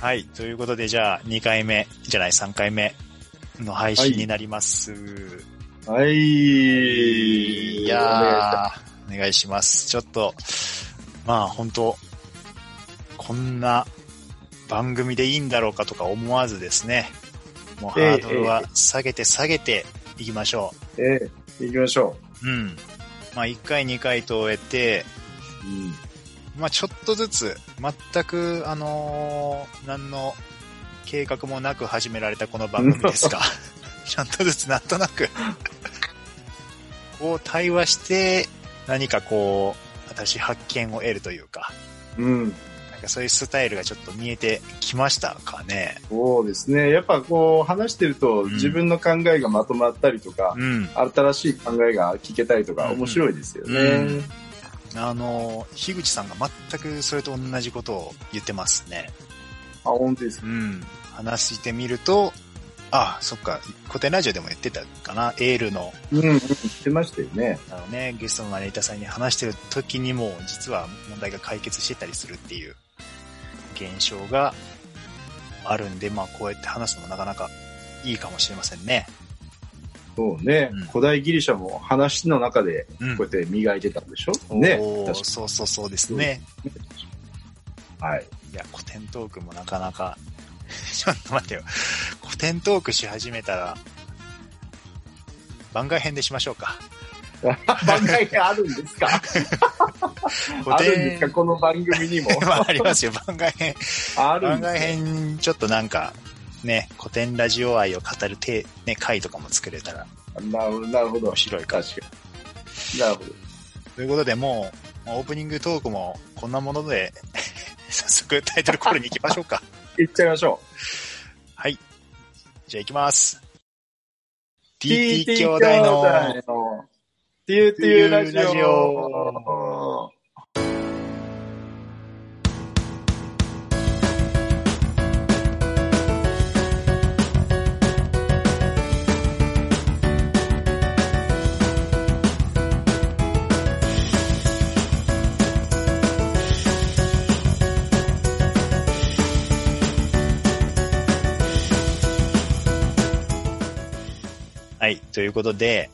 はい。ということで、じゃあ、2回目、じゃない、3回目の配信になります。はい。い、やー、お願いします。ちょっと、まあ、本当こんな番組でいいんだろうかとか思わずですね、もうハードルは下げて下げていきましょええ、行きましょう。うん。まあ、1回、2回と終えて、う。うん。まあ、ちょっとずつ、全く、あのー何の計画もなく始められたこの番組ですが、ちょっとずつなんとなく、こう対話して、何かこう、私発見を得るというか、うん。なんかそういうスタイルがちょっと見えてきましたかね。そうですね。やっぱこう話してるとうん自分の考えがまとまったりとか、うん。新しい考えが聞けたりとかうん面白いですよね。うんあのー、樋口さんが全くそれと同じことを言ってますね。あ、本当ですか？うん。話してみると、あ、そっか、古典ラジオでも言ってたかな、エールの、うん、うん、言ってましたよね。あのね、ゲストのマネーターさんに話してる時にも、実は問題が解決してたりするっていう現象があるんで、まあこうやって話すのもなかなかいいかもしれませんね。そうね、うん古代ギリシャも話の中でうんこうやって磨いてたんでしょ、ねおー確かそうそうそうですね。はい。いや、古典トークもなかなか、ちょっと待ってよ。古典トークし始めたら、番外編でしましょうか。番外編あるんですか？古あるんですか？この番組にも。まあ、ありますよ、番外編。番外編、ちょっとなんか、ね、古典ラジオ愛を語るて、ね、回とかも作れたらなるほど、なるほど面。白いか。確かに。なるほど。ということで、もう、オープニングトークもこんなもので、早速タイトルコールに行きましょうか。いっちゃいましょはい。じゃあ行きます。う。TT 兄弟の、の、ティーティーラジラジオ。ということで、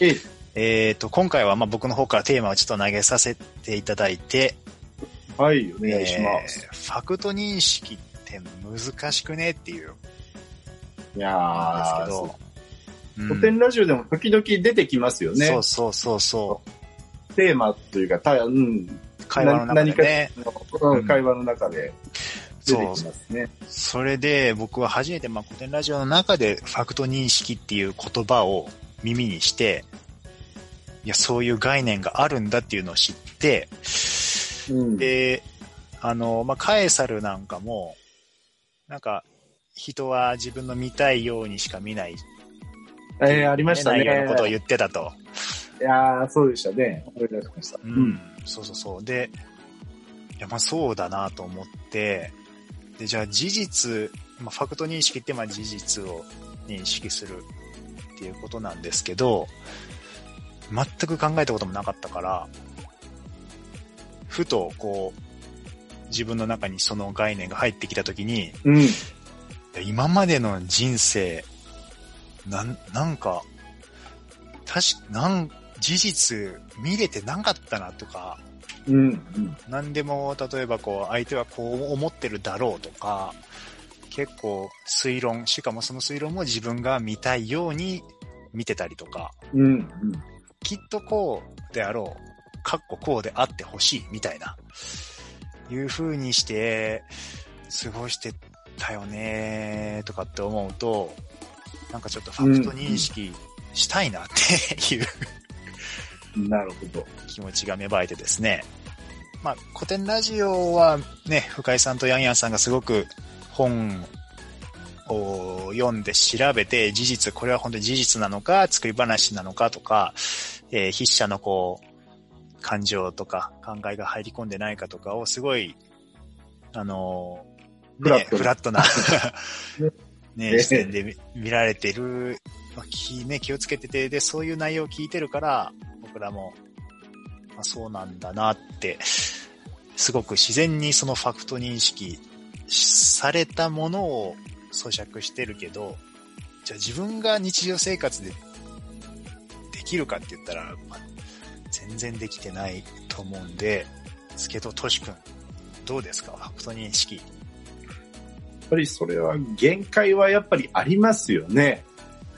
ええっ、と、今回はまあ僕の方からテーマをちょっと投げさせていただいて、はい、お願いします。えーファクト認識って難しくねっていういなんですけど、古典ラジオでも時々出てきますよね。そうそうそうそう。テーマというか、たうん、会話の中でね。何かのうん会話の中で出てそうきますね。それで僕は初めてまあ古典ラジオの中でファクト認識っていう言葉を耳にして、いや、そういう概念があるんだっていうのを知って、うん。で、あの、まあ、カエサルなんかも、なんか、人は自分の見たいようにしか見ない、えー、ありましたね。内容のことを言ってたと。いやー、そうでしたね。思い出しました。うん。そうそうそう。で、いや、まあそうだなと思って、で、じゃあ事実、まあ、ファクト認識ってまあ事実を認識するっていうことなんですけど、全く考えたこともなかったから、ふとこう、自分の中にその概念が入ってきたときに、うん。今までの人生、なん、なんか、確か、なん、事実見れてなかったなとか、うん。うん。何でも、例えばこう、相手はこう思ってるだろうとか、結構推論、しかもその推論も自分が見たいように見てたりとか、うん。うん。きっとこうであろう、かっここうであってほしいみたいな、いう風にして、過ごしてたよねとかって思うと、なんかちょっとファクト認識したいなっていうなるほど。気持ちが芽生えてですね。まあ、古典ラジオはね、深井さんとヤンヤンさんがすごく本を読んで調べて、事実、これは本当に事実なのか、作り話なのかとか、えー筆者のこう、感情とか考えが入り込んでないかとかをすごい、あのーね、フフラットな、ね、ね。視点で見見られてる、まあ気ね、気をつけてて、で、そういう内容を聞いてるから、僕らも、まあ、そうなんだなって、すごく自然にそのファクト認識されたものを咀嚼してるけど、じゃあ自分が日常生活でできるかって言ったら、まあ全然できてないと思うんで、ですけど、トシ君、どうですか？ファクト認識。やっぱりそれは限界はやっぱりありますよね。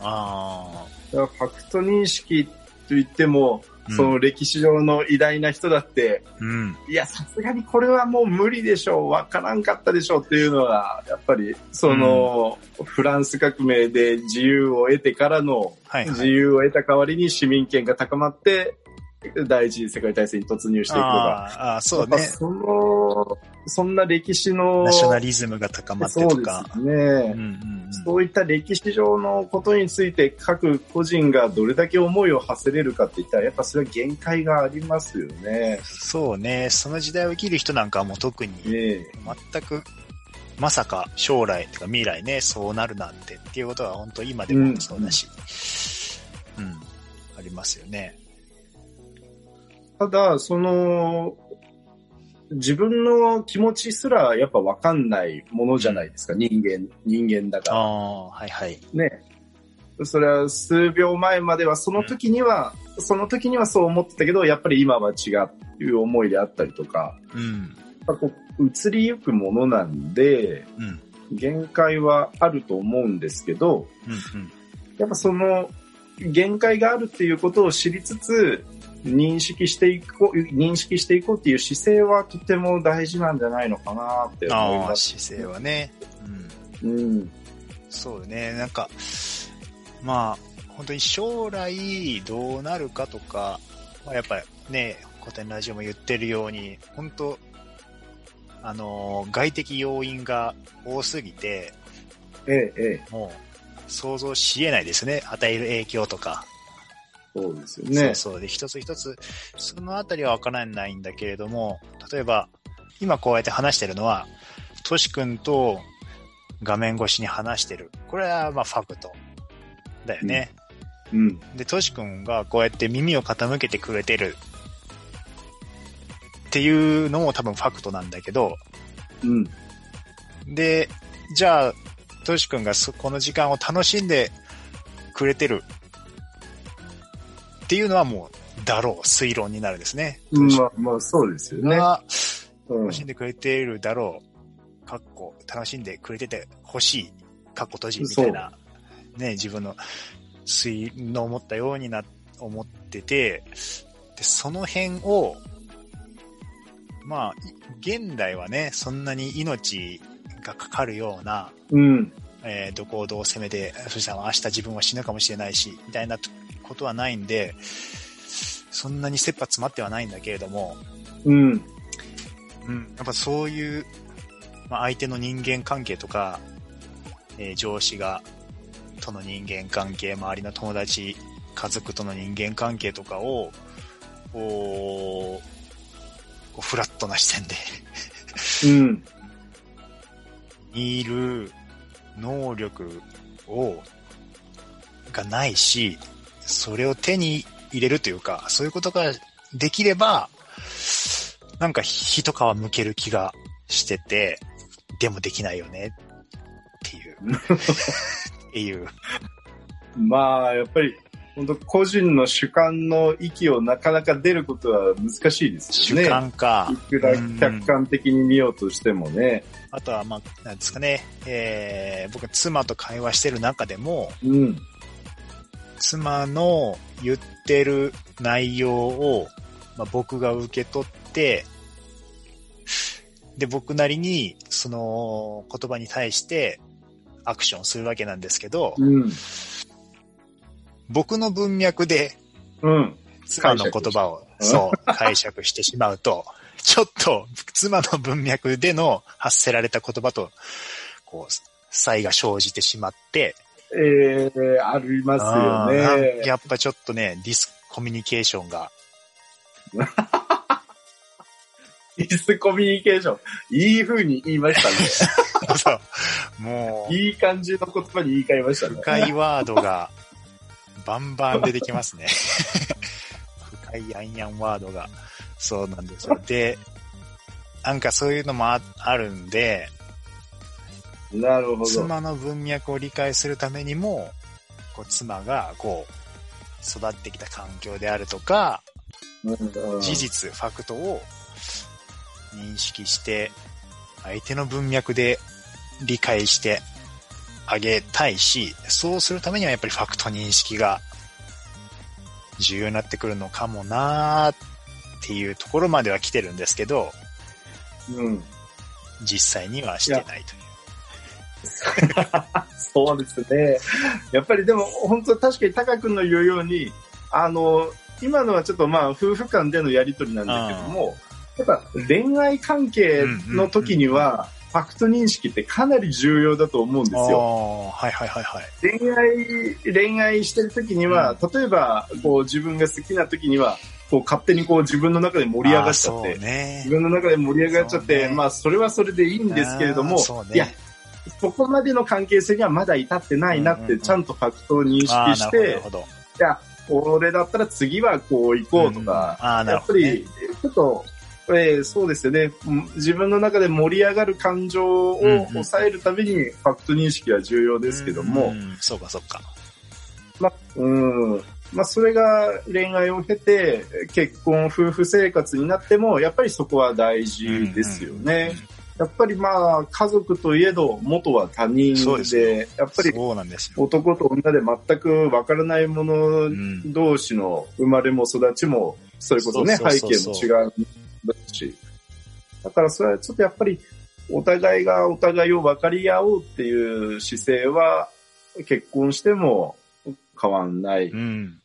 あだからファクト認識といっても、うんその歴史上の偉大な人だって、あ、うん。いや、さすがにこれはもう無理でしょう、わからんかったでしょうっていうのが、やっぱり、その、フランス革命で自由を得てからの、はいはい。自由を得た代わりに市民権が高まって、第一次世界大戦に突入していくのが、あーあー、そうね。その、そんな歴史の、ナショナリズムが高まってそうでとか。すね。うんうんうんそういった歴史上のことについて各個人がどれだけ思いを馳せれるかって言ったら、やっぱそれは限界がありますよね。そうね。その時代を生きる人なんかはもう特に全く、まさか将来とか未来ね、そうなるなんてっていうことは本当今でもそうだし、うん、ありますよね。ただ、その、自分の気持ちすらやっぱ分かんないものじゃないですか、人間、人間だから。ああ、はいはい。ね。それは数秒前までは、その時には、その時にはそう思ってたけど、やっぱり今は違うっていう思いであったりとか、うん、やっぱこう移りゆくものなんで、うん、限界はあると思うんですけど、うん、うん。やっぱその限界があるっていうことを知りつつ、認識していこう、認識していこうっていう姿勢はとても大事なんじゃないのかなって思います。姿勢はね。うん。うん。そうよね。なんか、まあ、本当に将来どうなるかとか、まあ、やっぱりね、古典ラジオも言ってるように、本当あのー、外的要因が多すぎて、ええ、ええ、もう想像し得ないですね。与える影響とか。そうですよそうね。そう。で、一つ一つ、そのあたりはわからないんだけれども、例えば、今こうやって話してるのは、トシ君と画面越しに話してる。これはまあファクトだよね。うん。で、トシ君がこうやって耳を傾けてくれてるっていうのも多分ファクトなんだけど、うん。で、じゃあ、トシ君がそこの時間を楽しんでくれてるっていうのはもう、だろう、推論になるんですね。うんまあ、まあ、そうですよね。楽しんでくれているだろう、かっこ、楽しんでくれてて欲しい、かっこ閉じみたいな、ね、自分の推論を持ったようにな、思ってて、で、その辺を、まあ、い現代はね、そんなに命がかかるような、うん。えーどこをどう攻めて、そしたら明日自分は死ぬかもしれないし、みたいなことはないんで、そんなに切羽詰まってはないんだけれども、うん。うん、やっぱそういう、まあ、相手の人間関係とか、えー上司が、との人間関係、周りの友達、家族との人間関係とかを、こう、こうフラットな視点でうん。見る能力を、がないし、それを手に入れるというか、そういうことができれば、なんか一皮むける気がしてて、でもできないよねっていう。っていう。まあ、やっぱり、本当個人の主観の域をなかなか出ることは難しいです主よね。観か。いくら客観的に見ようとしてもね。あとは、まあ、なんですかね、えー、僕、妻と会話してる中でも、うん。妻の言ってる内容を、まあ、僕が受け取って、で、僕なりに、その言葉に対してアクションするわけなんですけど、うん。僕の文脈でうん。妻の言葉を、解釈そう、解釈してしまうと、ちょっと妻の文脈での発せられた言葉と、こう、差異が生じてしまって、ええありますよね。やっぱちょっとね、ディスコミュニケーションが、ディスコミュニケーション。いい風に言いましたね。そう、もう、いい感じの言葉に言い換えましたね。深いワードが、バンバン出てきますね。深いヤンヤンワードが。そうなんですよ。で、なんかそういうのもああるんで、なるほど。妻の文脈を理解するためにも、こう妻がこう、育ってきた環境であるとか、うん事実、ファクトを認識して、相手の文脈で理解してあげたいし、そうするためにはやっぱりファクト認識が重要になってくるのかもなーっていうところまでは来てるんですけど、うん。実際にはしてないという。そうですね。やっぱりでも、本当確かにタカ君の言うように、あの、今のはちょっとまあ、夫婦間でのやりとりなんだけども、やっぱ恋愛関係の時には、ファクト認識ってかなり重要だと思うんですよ。はいはいはいはい。恋愛、恋愛してる時には、例えば、こう自分が好きな時には、こう勝手にこう自分の中で盛り上がっちゃって、ね自。分の中で盛り上がっちゃって、ねまあそれはそれでいいんですけれども、ねいや、そこまでの関係性にはまだ至ってないなって、うんうんうんちゃんとファクトを認識して。いや、俺だったら次はこう行こうとか、うんああ、なやっぱ。り、ちょっと、えーそうですよね。うん自分の中で盛り上がる感情をうんうん抑えるためにファクト認識は重要ですけども、うんそうかそうか。ま、うん。まあ、それが恋愛を経て、結婚、夫婦生活になっても、やっぱりそこは大事ですよね。やっぱりまあ、家族といえど、元は他人でやっぱり。男と女で全くわからないものん同士の生まれも育ちも、それこそね、背景も違うだし。だからそれはちょっとやっぱり、お互いがお互いを分かり合おうっていう姿勢は、結婚しても変わんないうん。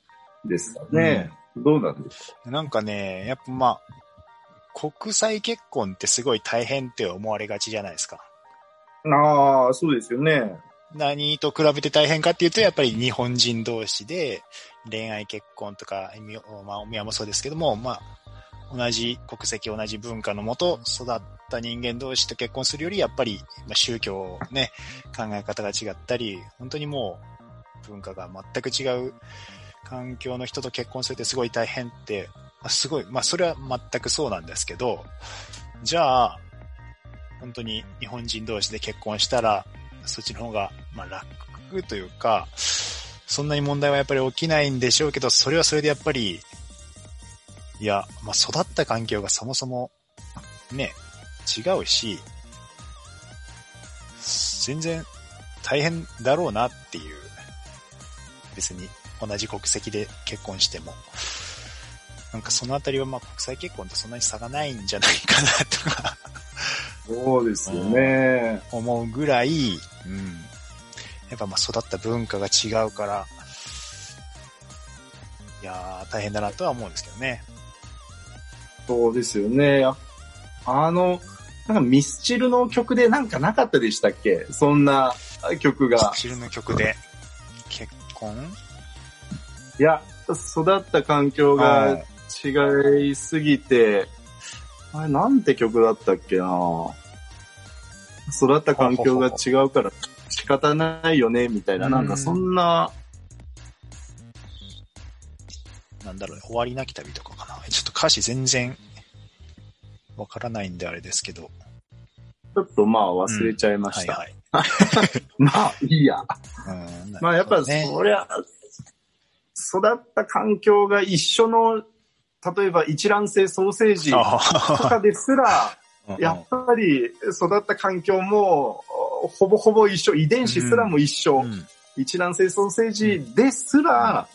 ですかね。どうなんでしょなんかね、やっぱまあ、国際結婚ってすごい大変って思われがちじゃないですか。う。ああ、そうですよね。何と比べて大変かっていうと、やっぱり日本人同士で恋愛結婚とか、みまあ、お宮もそうですけども、まあ、同じ国籍、同じ文化のもと育った人間同士と結婚するより、やっぱり、まあ、宗教ね、考え方が違ったり、本当にもう文化が全く違う環境の人と結婚するってすごい大変って、まあ、すごい、まあそれは全くそうなんですけど、じゃあ、本当に日本人同士で結婚したら、そっちの方が、まあ楽というか、そんなに問題はやっぱり起きないんでしょうけど、それはそれでやっぱり、いや、まあ育った環境がそもそも、ね、違うし、全然大変だろうなっていう、別に同じ国籍で結婚しても。なんかそのあたりはまあ国際結婚とそんなに差がないんじゃないかなとかそうですよね。思うぐらい、うん。やっぱまあ育った文化が違うから、いやー大変だなとは思うんですけどね。そうですよね。やあの、なんかミスチルの曲でなんかなかったでしたっけ？そんな曲が。チルの曲で結婚？いや、育った環境が違いすぎて、あれなんて曲だったっけな育った環境が違うから仕方ないよね、みたいな、うんなんかそんな、なんだろうね、終わりなき旅とかかな。ちょっと歌詞全然わからないんであれですけど。ちょっとまあ忘れちゃいました。はいはい。まあいいや。うんまあやっぱね、そりゃ、育った環境が一緒の、例えば一卵性ソーセージとかですら、やっぱり育った環境もほぼほぼ一緒、遺伝子すらも一緒、うん。一卵性ソーセージですら、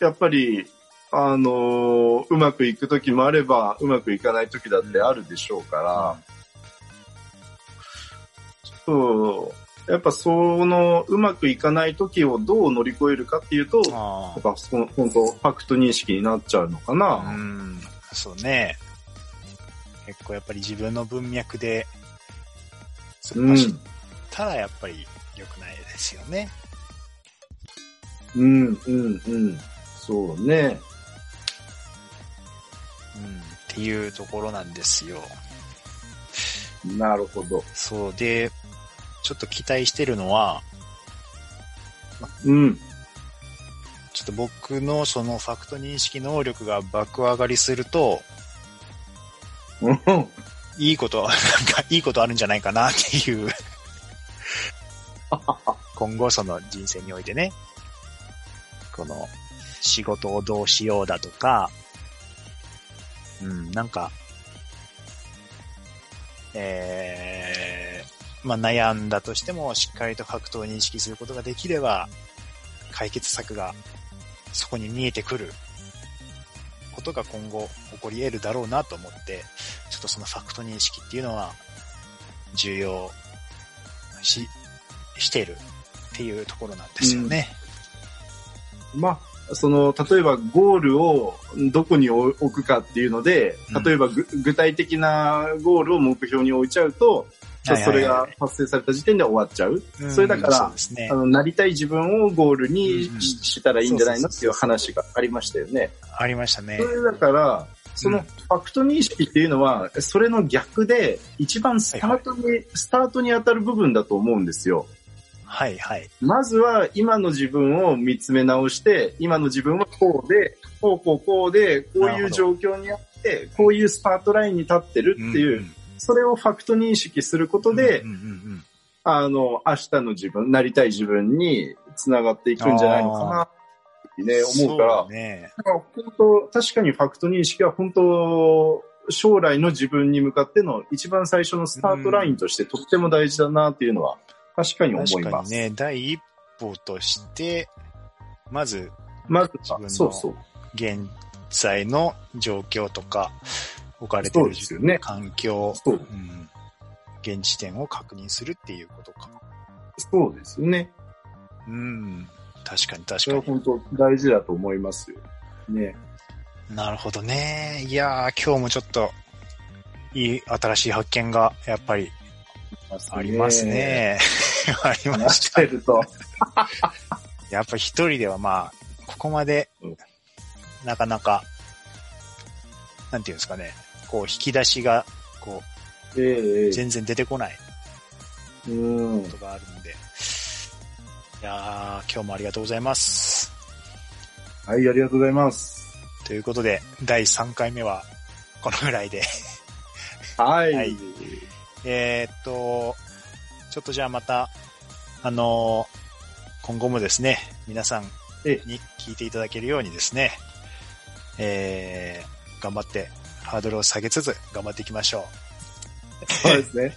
やっぱり、あのーうまくいく時もあれば、うまくいかない時だってあるでしょうから、そう、やっぱその、うまくいかない時をどう乗り越えるかっていうと、やあっぱその、本当ファクト認識になっちゃうのかあ、な。うん、そうね。結構やっぱり自分の文脈で突っ走ったらやっぱり良くないですよね。うん、うん、うん。そうね。うん、っていうところなんですよ。なるほど。そうで、ちょっと期待してるのは、うん。ちょっと僕のそのファクト認識能力が爆上がりすると、うん。いいこと、なんかいいことあるんじゃないかなっていう。今後その人生においてね、この仕事をどうしようだとか、うん、なんか、えー、まあ悩んだとしてもしっかりとファクトを認識することができれば、解決策がそこに見えてくることが今後起こり得るだろうなと思って、ちょっとそのファクト認識っていうのは重要し、しているっていうところなんですよね。まあ、その、例えばゴールをどこに置くかっていうので、例えばぐ、具体的なゴールを目標に置いちゃうと、それが達成された時点で終わっちゃう。それだから、ね、あの、なりたい自分をゴールにしたらいいんじゃないのっていう話がありましたよね。ありましたね。それだから、そのファクト認識っていうのは、それの逆で、一番スタートに、はいはい、スタートに当たる部分だと思うんですよ。はいはい。まずは今の自分を見つめ直して、今の自分はこうで、こうこうこうで、こういう状況にあって、こういうスタートラインに立ってるっていう、うんうん、それをファクト認識することで、うんうんうん、あの、明日の自分、なりたい自分に繋がっていくんじゃないのかなってね、思うから、ね、本当、確かにファクト認識は本当、将来の自分に向かっての一番最初のスタートラインとしてとっても大事だなっていうのは、確かに思います。確かにね、第一歩として、まず、まずそうそう。現在の状況とか、置かれている自分の環境、そう,うん、現時点を確認するっていうことか。そうですね。うん。確かに確それはかに。本当大事だと思いますよ。ね。なるほどね。いやー、今日もちょっと、いい新しい発見が、やっぱりあります。ね。ありま 話し。したてると。やっぱ一人ではまあ、ここまでうん、なかなか、なんていうんですかね、こう、引き出しが、こえう、え全然出てこないうんこ。とがあるんで、いやー、今日もありがとうございます。はい、ありがとうございます。ということで、第3回目は、このぐらいで、はい。はいえーっと、ちょっとじゃあまた、あのー今後もですね、皆さんえに聞いていただけるようにですね、えー、頑張って、ハードルを下げつつ頑張っていきましょそうですね。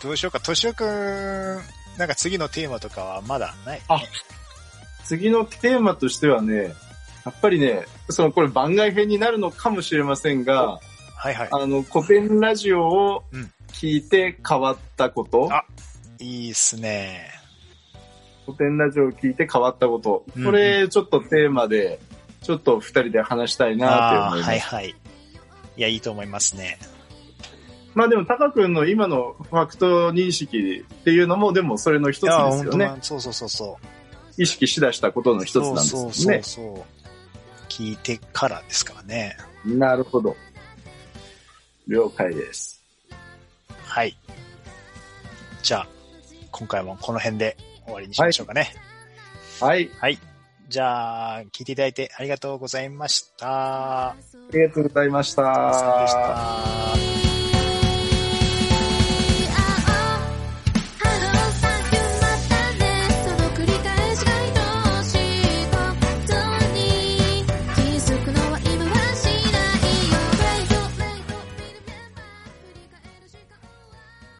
う。どうしようか、としおくん、なんか次のテーマとかはまだない、ね、あ次のテーマとしてはね、やっぱりね、そのこれ番外編になるのかもしれませんが、はいはい。あの、古典ラジオをうん聞いて変わったこと、あいいっすね。古典ラジオを聞いて変わったこと、うんこれちょっとテーマで、ちょっと二人で話したいなって思います。はいはい。いや、いいと思いますね。まあでも、タカ君の今のファクト認識っていうのも、でもそれの一つですよね。そうそうそうそう。意識しだしたことの一つなんですよね。そうそうそうそう。聞いてからですからね。なるほど。了解です。はい。じゃあ、今回もこの辺で終わりにしましょうかね。はい。はい。じゃあ、聞いていただいてありがとうございました。ありがとうございましお疲れ様でたした。